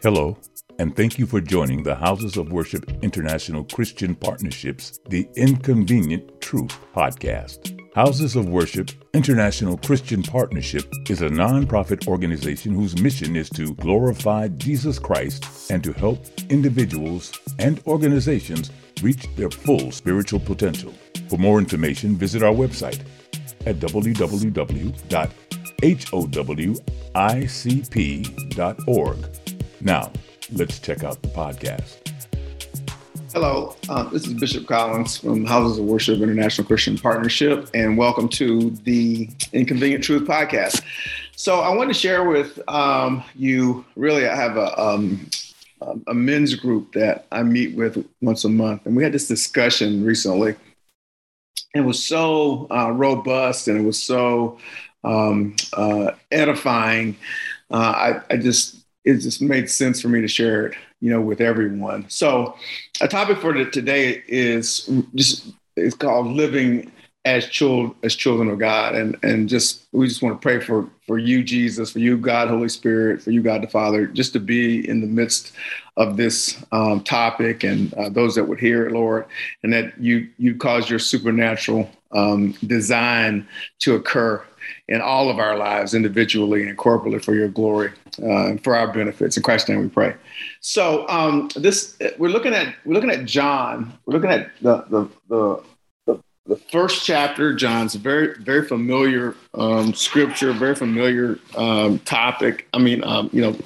Hello, and thank you for joining the Houses of Worship International Christian Partnerships, the Inconvenient Truth podcast. Houses of Worship International Christian Partnership is a nonprofit organization whose mission is to glorify Jesus Christ and to help individuals and organizations reach their full spiritual potential. For more information, visit our website at www.howicp.org. Now, let's check out the podcast. Hello, uh, this is Bishop Collins from Houses of Worship International Christian Partnership, and welcome to the Inconvenient Truth podcast. So, I want to share with um, you really, I have a, um, a men's group that I meet with once a month, and we had this discussion recently. It was so uh, robust and it was so um, uh, edifying. Uh, I, I just it just made sense for me to share it, you know, with everyone. So, a topic for today is just it's called living as children as children of God, and and just we just want to pray for for you, Jesus, for you, God, Holy Spirit, for you, God the Father, just to be in the midst of this um, topic and uh, those that would hear it, Lord, and that you you cause your supernatural um, design to occur in all of our lives, individually and corporately, for your glory uh, for our benefits. In Christ's name, we pray. So um, this we're looking at we're looking at John. We're looking at the the the, the, first chapter. John's very very familiar um, scripture, very familiar um, topic. I mean, um, you know,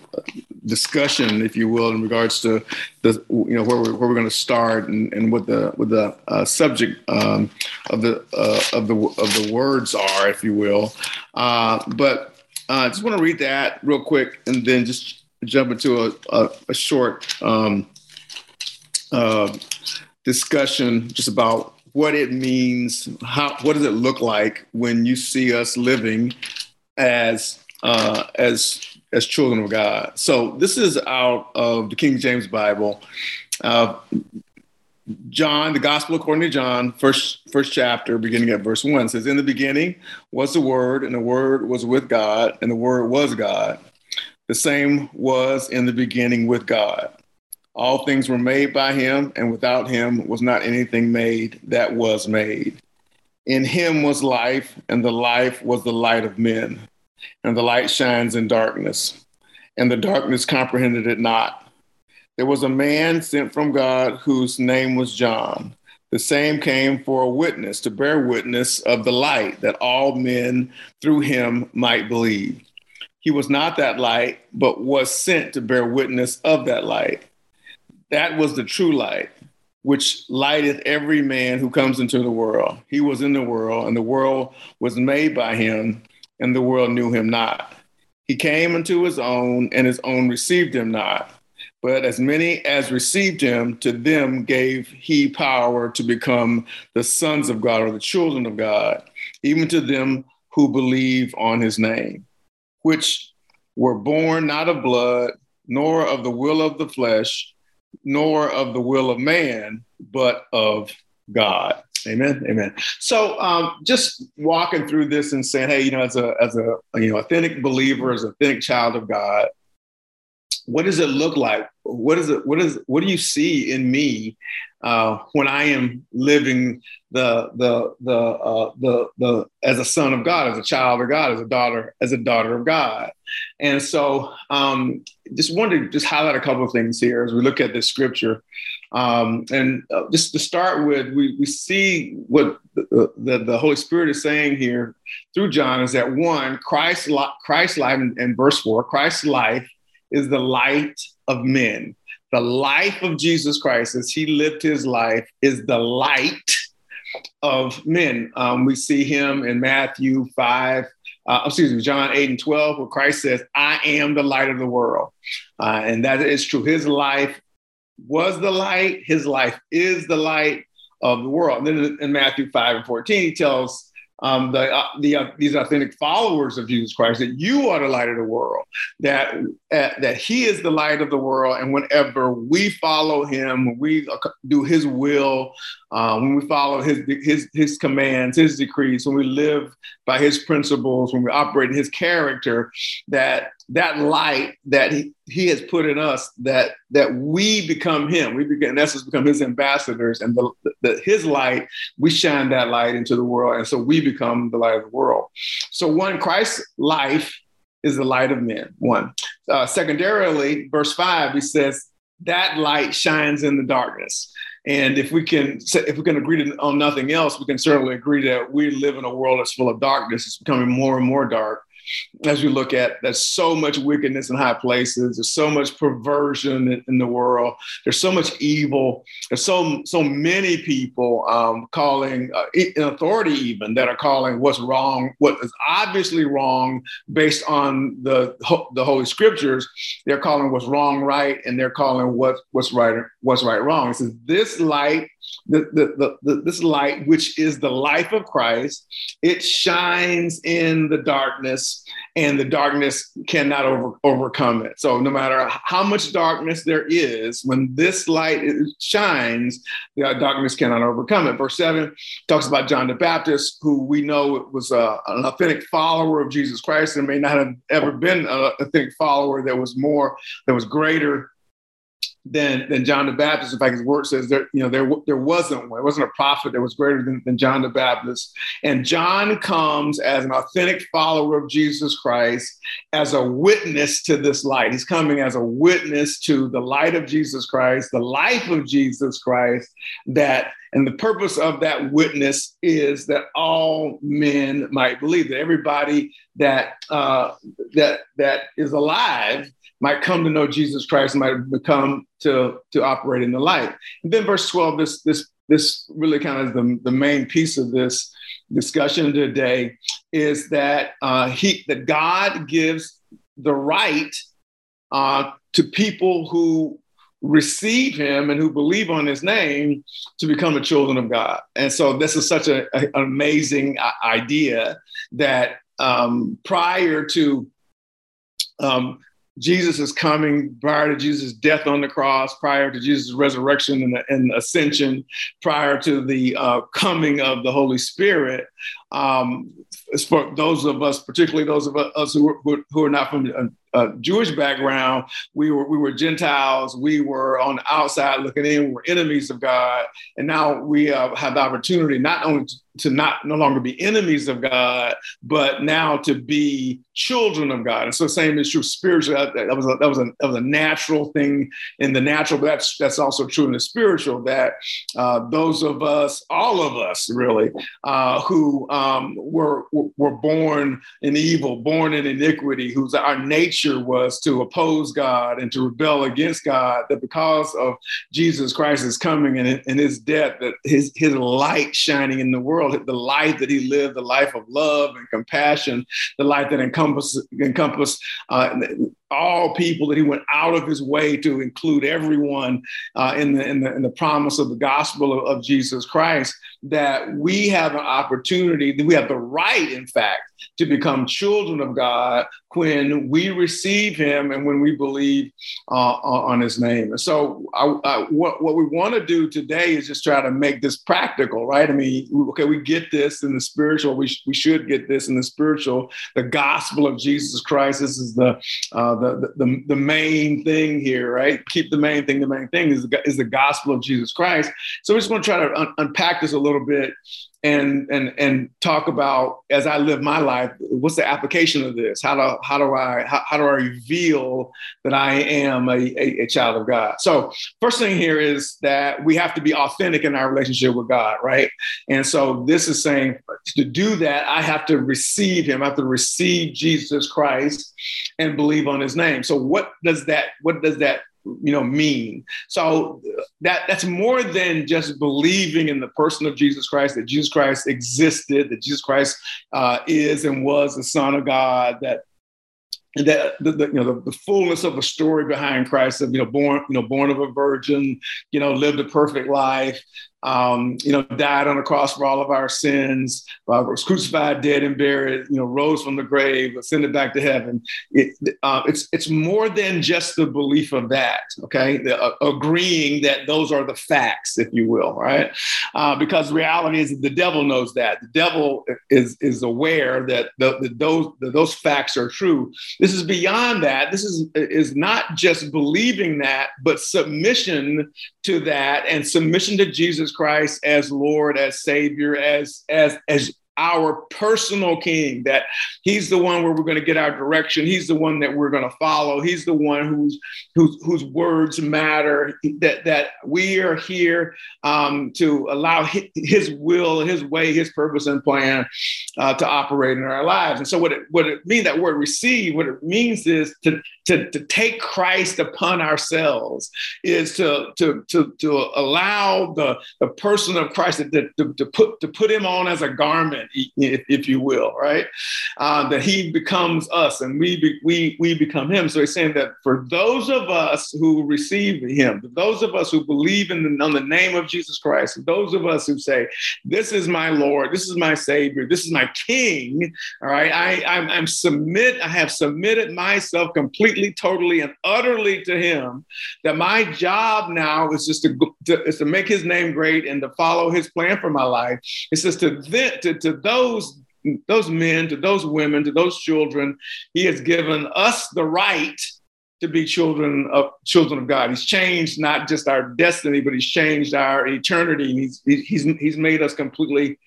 discussion, if you will, in regards to the you know where we're, where we're going to start and, and what the what the uh, subject um, of the uh, of the of the words are, if you will. Uh, but I uh, just want to read that real quick and then just jump into a, a, a short um, uh, discussion just about what it means. How what does it look like when you see us living as uh, as as children of God. So this is out of the King James Bible. John, the Gospel according to John, first first chapter, beginning at verse one, says, "In the beginning was the Word, and the Word was with God, and the Word was God. The same was in the beginning with God. All things were made by Him, and without Him was not anything made that was made. In Him was life, and the life was the light of men." and the light shines in darkness, and the darkness comprehended it not. There was a man sent from God whose name was John. The same came for a witness to bear witness of the light, that all men through him might believe. He was not that light, but was sent to bear witness of that light. That was the true light, which lighteth every man who comes into the world. He was in the world, and the world was made by him, and the world knew him not. He came unto his own, and his own received him not. But as many as received him, to them gave he power to become the sons of God or the children of God, even to them who believe on his name, which were born not of blood, nor of the will of the flesh, nor of the will of man, but of God. Amen. Amen. So um, just walking through this and saying, hey, you know, as a as a you know authentic believer, as a authentic child of God, what does it look like? What is it? What is what do you see in me uh, when I am living the the the uh, the the as a son of God, as a child of God, as a daughter, as a daughter of God? And so, um, just wanted to just highlight a couple of things here as we look at this scripture. Um, and uh, just to start with, we, we see what the, the, the, Holy Spirit is saying here through John is that one, Christ's, Christ's life, in verse four, Christ's life is the light of men. The life of Jesus Christ, as he lived his life, is the light of men. Um, we see him in Matthew 5, uh, excuse me, John 8 and 12, where Christ says, I am the light of the world. Uh, and that is true. His life was the light, his life is the light of the world. And then in Matthew 5 and 14, he tells um, the, uh, the uh, these authentic followers of Jesus Christ that you are the light of the world, that uh, that He is the light of the world, and whenever we follow Him, we do His will, uh, when we follow His His His commands, His decrees, when we live by His principles, when we operate His character, that that light that he, he has put in us that that we become him. We become in essence become his ambassadors and the, the, his light. We shine that light into the world and so we become the light of the world. So one christ's life is the light of men one. Uh, secondarily verse 5 he says that light shines in the darkness. And if we can if we can agree on nothing else we can certainly agree that we live in a world that's full of darkness. It's becoming more and more dark as we look at there's so much wickedness in high places. There's so much perversion in, in the world. There's so much evil. There's so so many people um, calling uh, in authority even that are calling what's wrong what is obviously wrong based on the the holy scriptures. They're calling what's wrong right and they're calling what what's right what's right wrong. It says this light the, the, the, this light, which is the life of Christ, it shines in the darkness, and the darkness cannot over, overcome it. So, no matter how much darkness there is, when this light shines, the darkness cannot overcome it. Verse 7 talks about John the Baptist, who we know was a, an authentic follower of Jesus Christ and may not have ever been an authentic follower that was more, that was greater than than John the Baptist. In fact, his word says there, you know, there there wasn't one. There wasn't a prophet that was greater than, than John the Baptist. And John comes as an authentic follower of Jesus Christ, as a witness to this light. He's coming as a witness to the light of Jesus Christ, the life of Jesus Christ. That and the purpose of that witness is that all men might believe that everybody that uh, that that is alive might come to know Jesus Christ, might become to, to operate in the light. And then verse 12, this, this, this really kind of the, the main piece of this discussion today is that uh, he that God gives the right uh, to people who receive him and who believe on his name to become the children of God. And so this is such a, a, an amazing uh, idea that um, prior to um, Jesus coming prior to Jesus' death on the cross, prior to Jesus' resurrection and, and ascension, prior to the uh, coming of the Holy Spirit. Um, for those of us, particularly those of us who who are not from a Jewish background, we were we were Gentiles. We were on the outside looking in. We were enemies of God, and now we uh, have the opportunity not only to, to not no longer be enemies of God, but now to be children of God. And so, same is true spiritually. That, that was a, that was a that was a natural thing in the natural, but that's that's also true in the spiritual. That uh, those of us, all of us, really, uh, who um, were were born in evil, born in iniquity, whose our nature nature was to oppose God and to rebel against God, that because of Jesus Christ's coming and, and his death, that his, his light shining in the world, the life that he lived, the life of love and compassion, the life that encompasses encompass uh, all people that he went out of his way to include everyone uh, in, the, in, the, in the promise of the gospel of, of Jesus Christ, that we have an opportunity, that we have the right, in fact, to become children of God when we receive him and when we believe uh, on his name. And so, I, I, what, what we want to do today is just try to make this practical, right? I mean, okay, we get this in the spiritual, we, sh- we should get this in the spiritual, the gospel of Jesus Christ. This is the, uh, the, the, the main thing here, right? Keep the main thing, the main thing is the, is the gospel of Jesus Christ. So, we're just going to try to un- unpack this a little bit and and and talk about as I live my life, what's the application of this? How do how do I how, how do I reveal that I am a, a, a, child of God? So first thing here is that we have to be authentic in our relationship with God, right? And so this is saying to do that, I have to receive Him. I have to receive Jesus Christ and believe on His name. So what does that what does that you know mean. So that that's more than just believing in the person of jesus christ that jesus christ existed that jesus christ uh, is and was the son of god that that the, the, you know the, the, fullness of the story behind Christ of you know born you know born of a virgin you know lived a perfect life um, you know, died on the cross for all of our sins, uh, was crucified, dead, and buried, you know, rose from the grave, ascended back to heaven. It, uh, it's it's more than just the belief of that. Okay, the, uh, agreeing that those are the facts, if you will, right? Uh, because reality is the devil knows that the devil is is aware that the, those those facts are true. This is beyond that. This is is not just believing that, but submission to that and submission to Jesus Christ as Lord, as Savior, as as as our personal king, that he's the one where we're going to get our direction. He's the one that we're going to follow. He's the one whose whose, whose words matter, that, that we are here um, to allow his will, his way, his purpose and plan uh, to operate in our lives. And so what it, what it means, that word receive, what it means is to, to, to take Christ upon ourselves, is to, to, to, to allow the, the person of Christ to, to, to, put, to put him on as a garment if, if you will, right? Uh, that he becomes us and we, be, we, we become him. So he's saying that for those of us who receive him, those of us who believe in the, on the name of Jesus Christ, those of us who say, this is my Lord, this is my Savior, this is my King, all right? I, I'm, I'm submit, I have submitted myself completely, totally, and utterly to him, that my job now is just to, to, is to make his name great and to follow his plan for my life. It's just to, to, to those those men, to those women, to those children, he has given us the right to be children of children of God. He's changed not just our destiny, but he's changed our eternity. And he's he's he's made us completely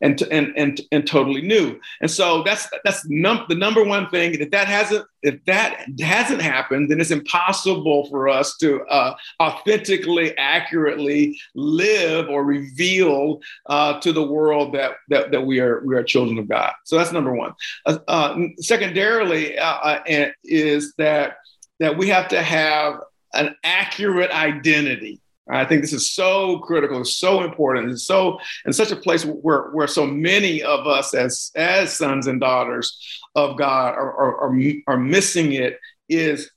and and and, and totally new. And so that's that's num- the number one thing. If that hasn't if that hasn't happened, then it's impossible for us to uh, authentically, accurately live or reveal uh, to the world that, that that we are we are children of God. So that's number one. Uh, uh secondarily, uh, uh, is that that we have to have an accurate identity. I think this is so critical, so important, and so in such a place where, where so many of us as, as sons and daughters of God are, are, are, are missing it is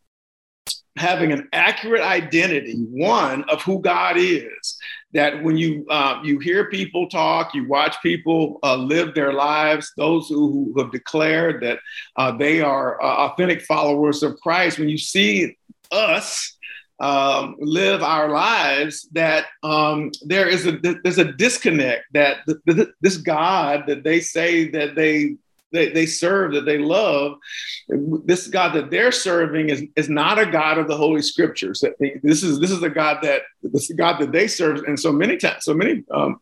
having an accurate identity, one of who God is. That when you uh, you hear people talk, you watch people uh, live their lives, those who, who have declared that uh, they are uh, authentic followers of Christ, when you see us um, live our lives, that um, there is a there's a disconnect. That this God that they say that they they, they serve, that they love, this God that they're serving is, is not a God of the Holy Scriptures. This is this is a God that this God that they serve, and so many times, so many um,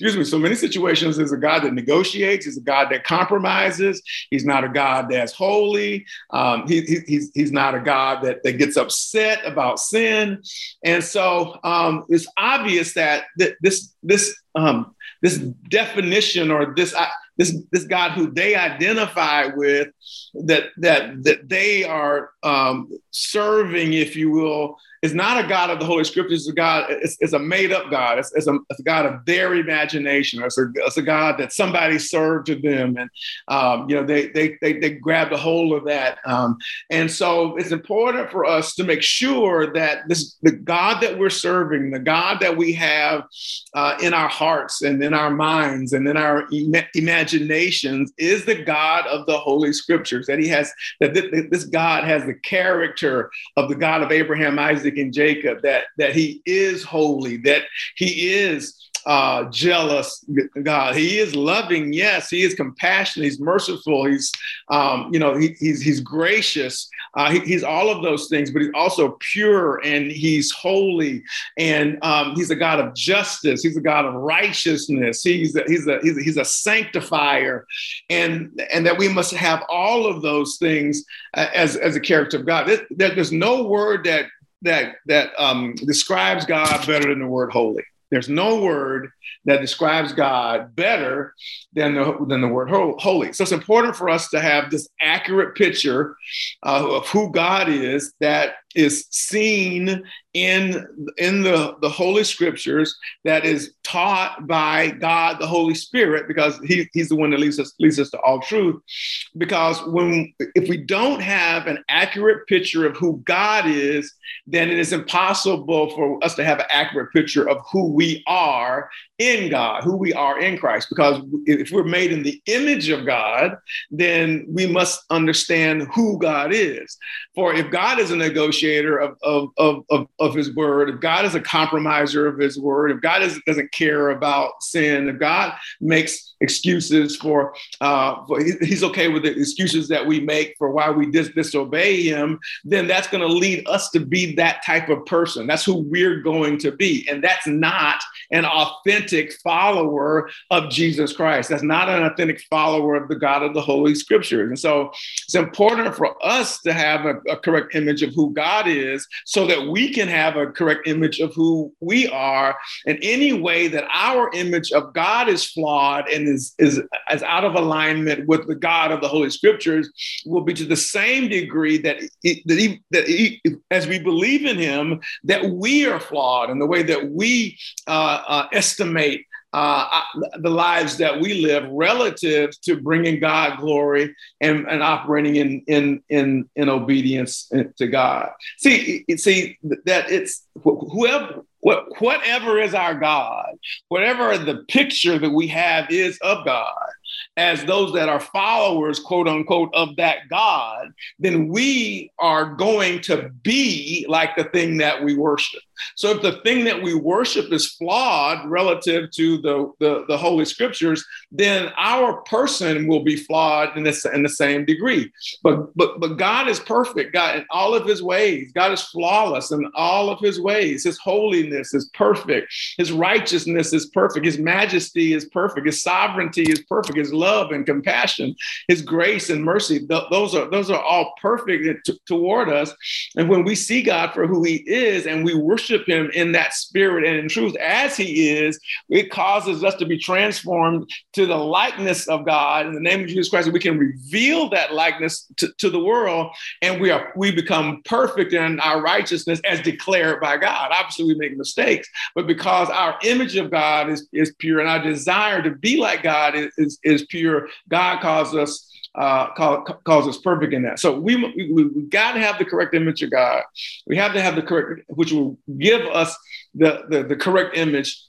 excuse me, so many situations is a God that negotiates, he's a God that compromises, he's not a God that's holy, um, he, he, he's, he's not a God that, that gets upset about sin. And so um, it's obvious that th- this, this, um, this definition or this, uh, this this God who they identify with, that that that they are um, serving, if you will, is not a God of the Holy Scriptures. It's a God. It's, it's a made up God. It's, it's, a, it's, a, God of their imagination. It's a, it's a God that somebody served to them, and um, you know they, they they they grabbed a hold of that. Um, and so it's important for us to make sure that this the God that we're serving, the God that we have uh, in our hearts and in our minds and in our Im- imaginations, is the God of the Holy Scriptures. That He has that this God has the character of the God of Abraham, Isaac and Jacob, that, that he is holy, that he is uh, jealous God. He is loving, yes. He is compassionate. He's merciful. He's, um, you know, he, he's he's gracious. Uh, he, he's all of those things, but he's also pure and he's holy and um, he's a God of justice. He's a God of righteousness. He's a, he's a he's a, he's a sanctifier, and and that we must have all of those things uh, as as a character of God. There, there's no word that that that um, describes God better than the word holy. There's no word that describes God better than the, than the word holy. So it's important for us to have this accurate picture uh, of who God is that is seen in in the the holy scriptures that is taught by god the holy spirit because he, he's the one that leads us leads us to all truth. Because when if we don't have an accurate picture of who god is then it is impossible for us to have an accurate picture of who we are in god who we are in christ. Because if we're made in the image of god then we must understand who god is. For if god is a negotiator of of of, of of his word, if God is a compromiser of his word, if God is, doesn't care about sin, if God makes excuses for, uh, for he's okay with the excuses that we make for why we dis- disobey him, then that's going to lead us to be that type of person. That's who we're going to be. And that's not an authentic follower of Jesus Christ. That's not an authentic follower of the God of the Holy Scriptures. And so it's important for us to have a, a correct image of who God is so that we can have a correct image of who we are. And any way that our image of God is flawed and is, is, is out of alignment with the God of the Holy Scriptures will be to the same degree that, he, that, he, that he, as we believe in Him, that we are flawed in the way that we uh, uh, estimate uh, the lives that we live relative to bringing God glory and, and operating in, in, in, in obedience to God. See, see that it's whoever, whatever is our God, whatever the picture that we have is of God, as those that are followers, quote unquote, of that God, then we are going to be like the thing that we worship. So if the thing that we worship is flawed relative to the, the, the Holy Scriptures, then our person will be flawed in, this, in the same degree. But, but, but God is perfect, God in all of his ways. God is flawless in all of his ways. His holiness is perfect. His righteousness is perfect. His majesty is perfect. His sovereignty is perfect. His love and compassion, his grace and mercy, th- those, are, those are all perfect t- toward us. And when we see God for who he is and we worship worship him in that spirit and in truth as he is, it causes us to be transformed to the likeness of God in the name of Jesus Christ. We can reveal that likeness to, to the world and we are we become perfect in our righteousness as declared by God. Obviously, we make mistakes, but because our image of God is, is pure and our desire to be like God is, is, is pure, God calls us uh, calls us perfect in that. So we, we, we got to have the correct image of God. We have to have the correct, which will give us the, the, the correct image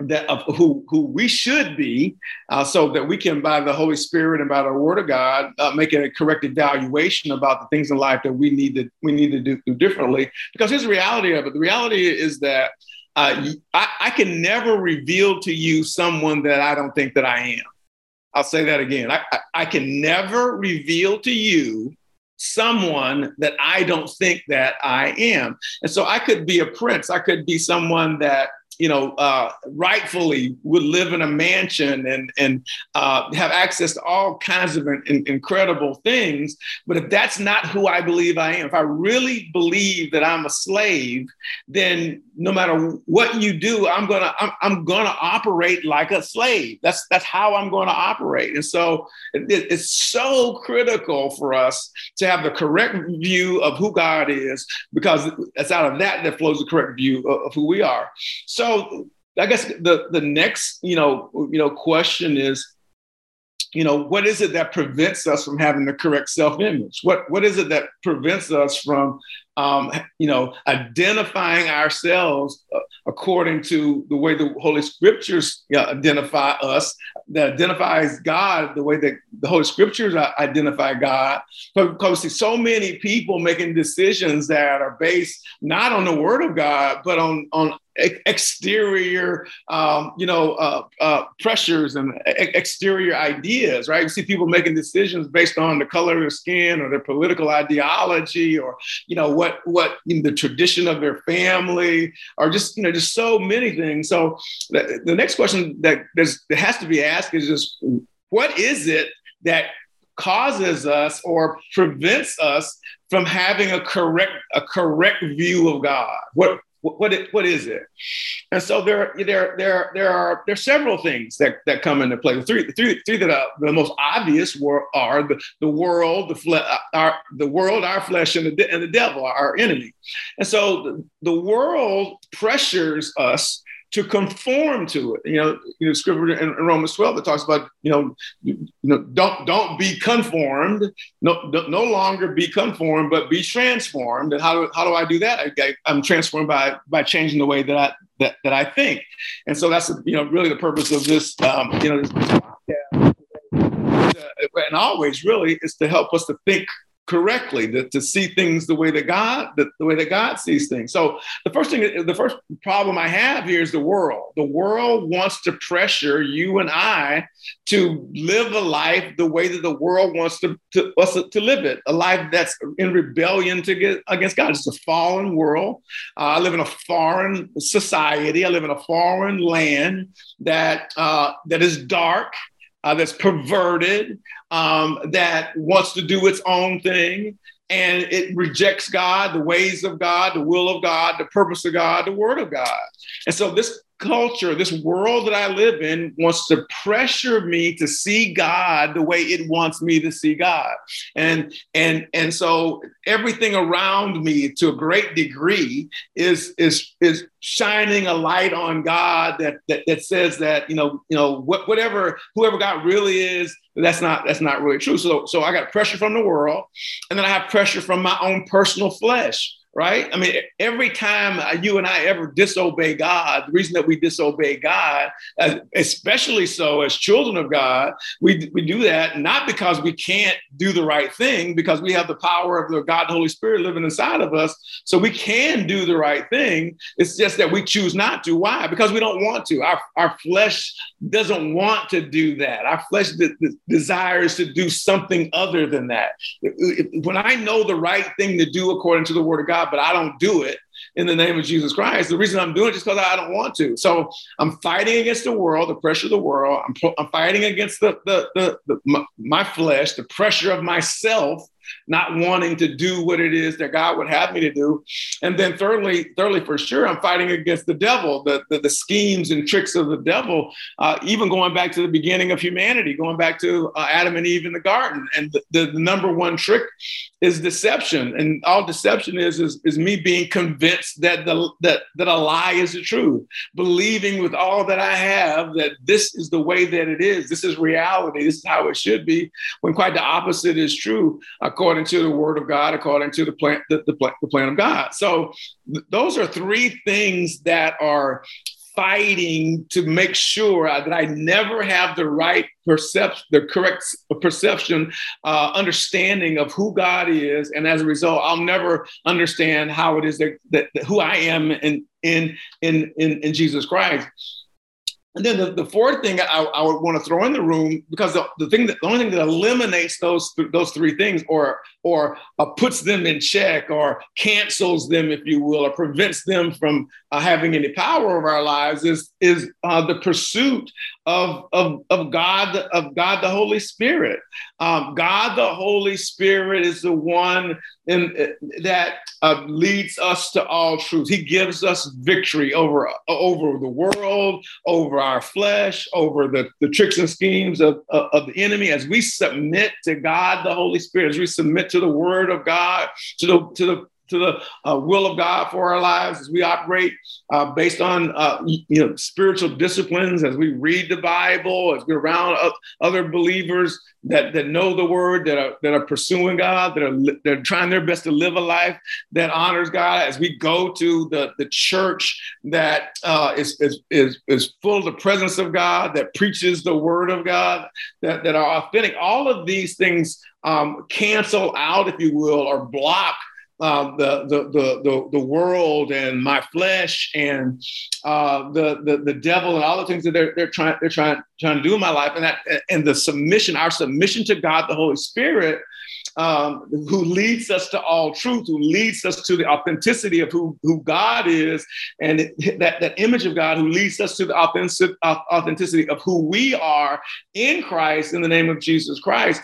that of who who we should be, uh, so that we can, by the Holy Spirit and by the Word of God, uh, make a correct evaluation about the things in life that we need to we need to do, do differently. Because here's the reality of it: the reality is that uh, I, I can never reveal to you someone that I don't think that I am. I'll say that again. I, I, I can never reveal to you someone that I don't think that I am. And so I could be a prince. I could be someone that you know, uh, rightfully would live in a mansion and and uh, have access to all kinds of in, incredible things. But if that's not who I believe I am, if I really believe that I'm a slave, then no matter what you do, I'm gonna I'm, I'm gonna operate like a slave. That's that's how I'm going to operate. And so it, it's so critical for us to have the correct view of who God is, because it's out of that that flows the correct view of, of who we are. So so I guess the the next you know you know question is you know what is it that prevents us from having the correct self-image? What what is it that prevents us from um, you know identifying ourselves uh, according to the way the holy scriptures identify us that identifies god the way that the holy scriptures identify god? But because see so many people making decisions that are based not on the word of god but on on exterior, um, you know, uh, uh, pressures and exterior ideas, right? You see people making decisions based on the color of their skin or their political ideology or, you know, what what the tradition of their family or just, you know, just so many things. So the, the next question that there's, that has to be asked is just, what is it that causes us or prevents us from having a correct a correct view of God? What what what, it, what is it? And so there there there there are there are several things that, that come into play. The three three, three that are the most obvious were are the, the world, the fle- uh, our the world, our flesh, and the and the devil, our enemy. And so the, the world pressures us to conform to it. You know, you know, scripture in, Romans 12 that talks about, you know, you know, don't don't be conformed, no, no longer be conformed, but be transformed. And how do, how do I do that? I, am transformed by by changing the way that I that, that I think. And so that's you know really the purpose of this um, you know this, yeah. and always really is to help us to think correctly, to, to see things the way that God, the, the way that God sees things. So the first thing, the first problem I have here is the world. The world wants to pressure you and I to live a life the way that the world wants to, to us to live it, a life that's in rebellion to get against God. It's a fallen world. Uh, I live in a foreign society. I live in a foreign land that uh, that is dark uh, that's perverted, um, that wants to do its own thing, and it rejects God, the ways of God, the will of God, the purpose of God, the word of God. And so this culture, this world that I live in wants to pressure me to see God the way it wants me to see God. And and and so everything around me to a great degree is is is shining a light on God that that, that says that, you know, you know, what, whatever whoever God really is, that's not that's not really true. So so I got pressure from the world and then I have pressure from my own personal flesh right? I mean, every time uh, you and I ever disobey God, the reason that we disobey God, uh, especially so as children of God, we, we do that not because we can't do the right thing, because we have the power of the God, the Holy Spirit living inside of us. So we can do the right thing. It's just that we choose not to. Why? Because we don't want to. Our, our flesh doesn't want to do that. Our flesh de- de- desires to do something other than that. When I know the right thing to do according to the word of God, but I don't do it in the name of Jesus Christ. The reason I'm doing it is because I don't want to. So I'm fighting against the world, the pressure of the world. I'm, I'm fighting against the, the, the, the my, my flesh, the pressure of myself not wanting to do what it is that God would have me to do. And then thirdly, thirdly, for sure, I'm fighting against the devil, the, the, the schemes and tricks of the devil, uh, even going back to the beginning of humanity, going back to uh, Adam and Eve in the garden. And the, the, number one trick is deception. And all deception is, is, is me being convinced that, the, that, that a lie is the truth, believing with all that I have that this is the way that it is. This is reality. This is how it should be, when quite the opposite is true. Uh, according to the word of God, according to the plan, the, the, plan, the plan of God. So th- those are three things that are fighting to make sure that I never have the right perception, the correct perception, uh, understanding of who God is, and as a result, I'll never understand how it is that, that, that who I am in in in in, in Jesus Christ. And then the, the fourth thing I, I would want to throw in the room, because the, the thing that the only thing that eliminates those those three things, or or uh, puts them in check, or cancels them, if you will, or prevents them from uh, having any power over our lives, is is uh, the pursuit of, of of God of God the Holy Spirit. Um, God the Holy Spirit is the one in, that uh, leads us to all truth. He gives us victory over over the world, over our flesh, over the, the tricks and schemes of, of, of, the enemy, as we submit to God, the Holy Spirit, as we submit to the word of God, to the, to the to the uh, will of God for our lives as we operate uh, based on uh, you know spiritual disciplines as we read the Bible as we're around other believers that, that know the word that are that are pursuing God that are that are trying their best to live a life that honors God as we go to the, the church that uh, is, is, is, is full of the presence of God that preaches the word of God that, that are authentic. All of these things um, cancel out if you will or block uh, the, the, the, the, world and my flesh and uh, the, the, the devil and all the things that they're, they're trying, they're trying, trying to do in my life. And that, and the submission, our submission to God, the Holy Spirit, um, who leads us to all truth, who leads us to the authenticity of who, who God is, and it, that, that image of God, who leads us to the authentic, authenticity of who we are in Christ, in the name of Jesus Christ.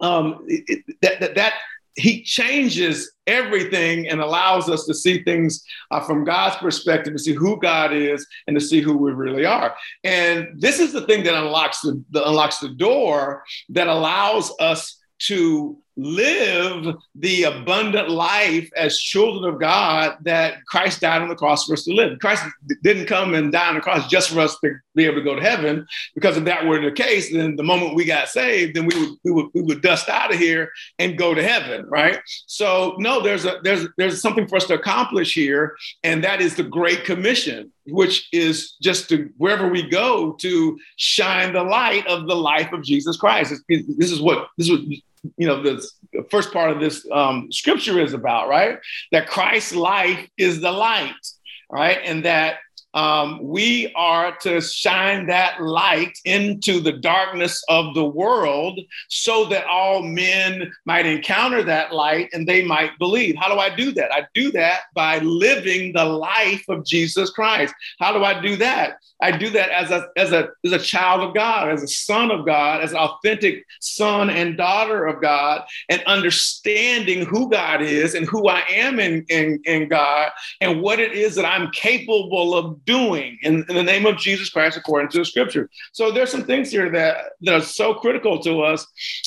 Um, it, that, that, that he changes everything and allows us to see things uh, from God's perspective, to see who God is, and to see who we really are. And this is the thing that unlocks the, the unlocks the door that allows us to live the abundant life as children of God that Christ died on the cross for us to live. Christ didn't come and die on the cross just for us to be able to go to heaven, because if that were the case, then the moment we got saved, then we would we would we would dust out of here and go to heaven, right? So no, there's a there's there's something for us to accomplish here, and that is the Great Commission, which is just to wherever we go to shine the light of the life of Jesus Christ. This is what this is what you know the first part of this um, scripture is about right? That christ's life is the light right? And that um, we are to shine that light into the darkness of the world so that all men might encounter that light and they might believe. How do I do that? I do that by living the life of Jesus Christ. How do I do that? I do that as a, as a, as a child of God, as a son of God, as an authentic son and daughter of God, and understanding who God is and who I am in, in, in God and what it is that I'm capable of doing in, in the name of Jesus Christ according to the scripture. So there's some things here that, that are so critical to us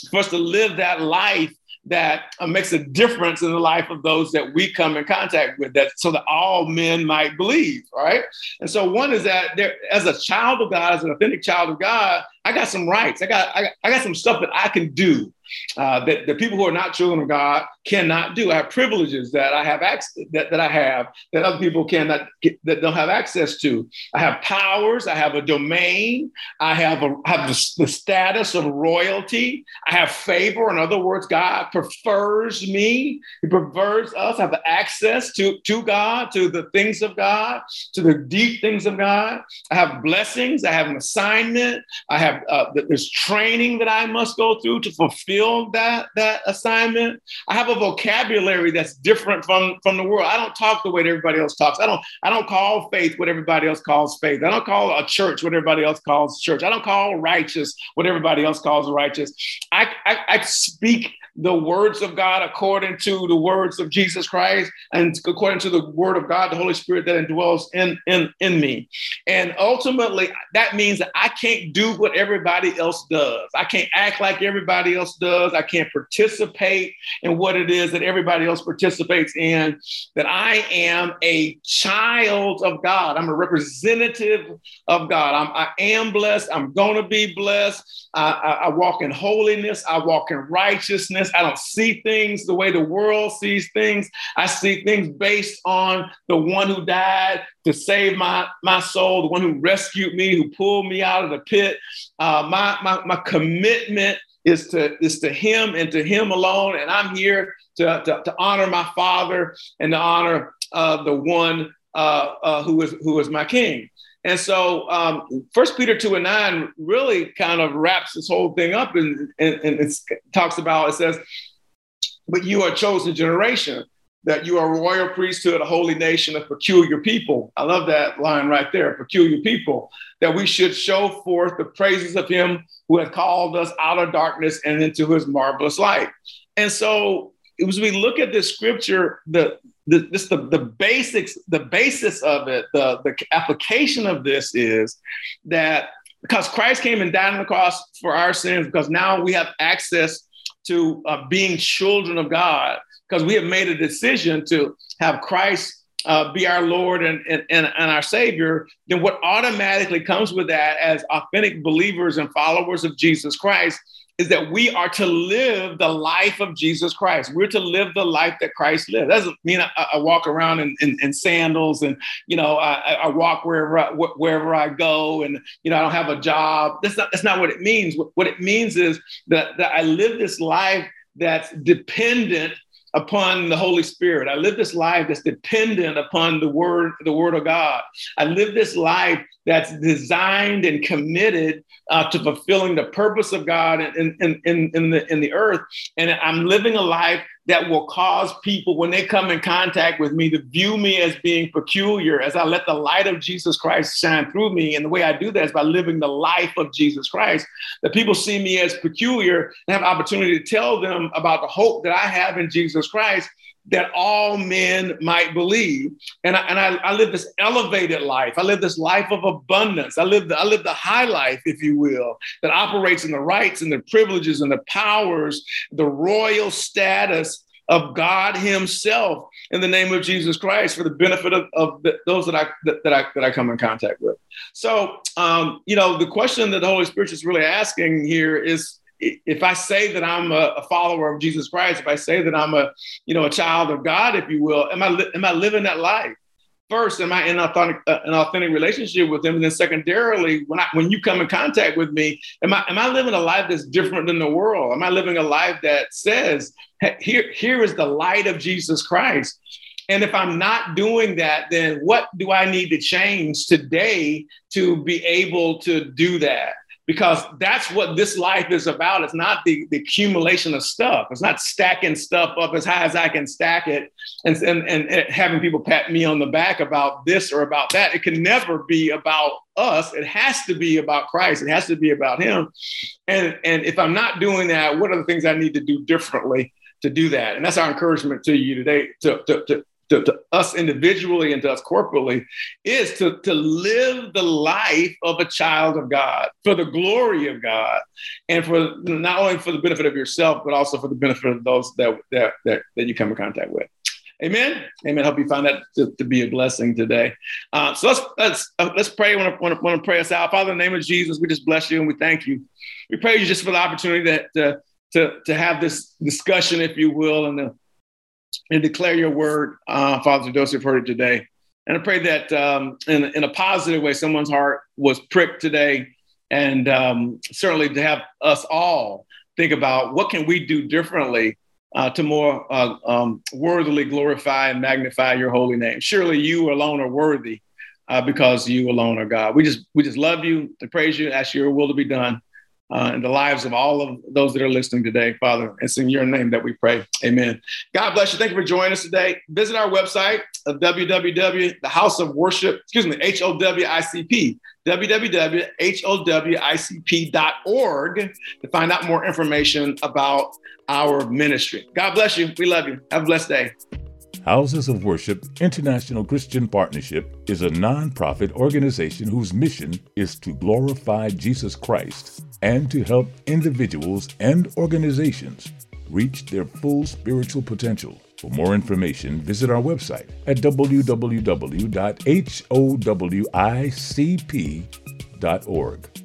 for us to live that life that uh, makes a difference in the life of those that we come in contact with that so that all men might believe right and so one is that there as a child of god as an authentic child of god i got some rights i got i got, I got some stuff that i can do uh, that the people who are not children of God cannot do. I have privileges that I have access that, that I have that other people cannot get, that don't have access to. I have powers. I have a domain. I have a have the, the status of royalty. I have favor. In other words, God prefers me. He prefers us. I have access to to God, to the things of God, to the deep things of God. I have blessings. I have an assignment. I have uh, there's training that I must go through to fulfill fulfill that that assignment. I have a vocabulary that's different from from the world. I don't talk the way that everybody else talks. I don't I don't call faith what everybody else calls faith. I don't call a church what everybody else calls church. I don't call righteous what everybody else calls righteous. I, I, I speak the words of God according to the words of Jesus Christ and according to the word of God, the Holy Spirit that indwells in, in, in me. And ultimately, that means that I can't do what everybody else does. I can't act like everybody else does. I can't participate in what it is that everybody else participates in. That I am a child of God. I'm a representative of God. I'm, I am blessed. I'm going to be blessed. I, I, I walk in holiness. I walk in righteousness. I don't see things the way the world sees things. I see things based on the one who died to save my, my soul, the one who rescued me, who pulled me out of the pit. Uh, my, my, my commitment is to, is to him and to him alone. And I'm here to, to, to honor my father and to honor uh, the one uh, uh, who is who is my king. And so um, First Peter 2 and 9 really kind of wraps this whole thing up and, and, and it talks about, it says, but you are a chosen generation, that you are a royal priesthood, a holy nation, a peculiar people. I love that line right there, peculiar people, that we should show forth the praises of him who has called us out of darkness and into his marvelous light. And so as we look at this scripture, the the, this the, the basics, the basis of it, the, the application of this is that because Christ came and died on the cross for our sins, because now we have access to uh, being children of God, because we have made a decision to have Christ uh, be our Lord and, and, and, our Savior, then what automatically comes with that as authentic believers and followers of Jesus Christ is that we are to live the life of Jesus Christ. We're to live the life that Christ lived. That doesn't mean I, I walk around in, in, in, sandals and you know I, I walk wherever I, wherever I go and you know I don't have a job. That's not that's not what it means. What, what it means is that, that I live this life that's dependent upon the Holy Spirit. I live this life that's dependent upon the word, the word of God. I live this life that's designed and committed uh, to fulfilling the purpose of God in, in, in, in, the, in the earth. And I'm living a life that will cause people, when they come in contact with me, to view me as being peculiar as I let the light of Jesus Christ shine through me. And the way I do that is by living the life of Jesus Christ, that people see me as peculiar and have opportunity to tell them about the hope that I have in Jesus Christ that all men might believe. And I, and I, I, live this elevated life. I live this life of abundance. I live, the, I live the high life, if you will, that operates in the rights and the privileges and the powers, the royal status of God Himself in the name of Jesus Christ for the benefit of, of the, those that I that, that, I that I come in contact with. So, um, you know, the question that the Holy Spirit is really asking here is if I say that I'm a, a, follower of Jesus Christ, if I say that I'm a, you know, a child of God, if you will, am I li- am I living that life? First, am I in authentic, uh, an authentic relationship with Him? And then, secondarily, when I when you come in contact with me, am I am I living a life that's different than the world? Am I living a life that says, "Here here is the light of Jesus Christ"? And if I'm not doing that, then what do I need to change today to be able to do that? Because that's what this life is about. It's not the, the accumulation of stuff. It's not stacking stuff up as high as I can stack it and, and, and having people pat me on the back about this or about that. It can never be about us. It has to be about Christ. It has to be about Him. And, and if I'm not doing that, what are the things I need to do differently to do that? And that's our encouragement to you today to, to, to, to, to, us individually and to us corporately is to, to live the life of a child of God for the glory of God and for not only for the benefit of yourself, but also for the benefit of those that, that, that, that you come in contact with. Amen. Amen. Hope you find that to, to be a blessing today. Uh, so let's let's uh, let's pray. I want to, pray us out. Father, in the name of Jesus, we just bless you and we thank you. We praise you just for the opportunity that uh, to to have this discussion, if you will, and the and declare your word, uh, Father Dosi, have heard it today. And I pray that um, in, in a positive way, someone's heart was pricked today. And um, certainly to have us all think about what can we do differently uh, to more uh, um, worthily glorify and magnify your holy name. Surely you alone are worthy uh, because you alone are God. We just we just love you to praise you. Ask your will to be done uh, in the lives of all of those that are listening today, Father. It's in your name that we pray. Amen. God bless you. Thank you for joining us today. Visit our website, uh, www. The House of Worship, excuse me, H O W I C P, www.howicp.org to find out more information about our ministry. God bless you. We love you. Have a blessed day. Houses of Worship International Christian Partnership is a nonprofit organization whose mission is to glorify Jesus Christ and to help individuals and organizations reach their full spiritual potential. For more information, visit our website at www.howicp.org.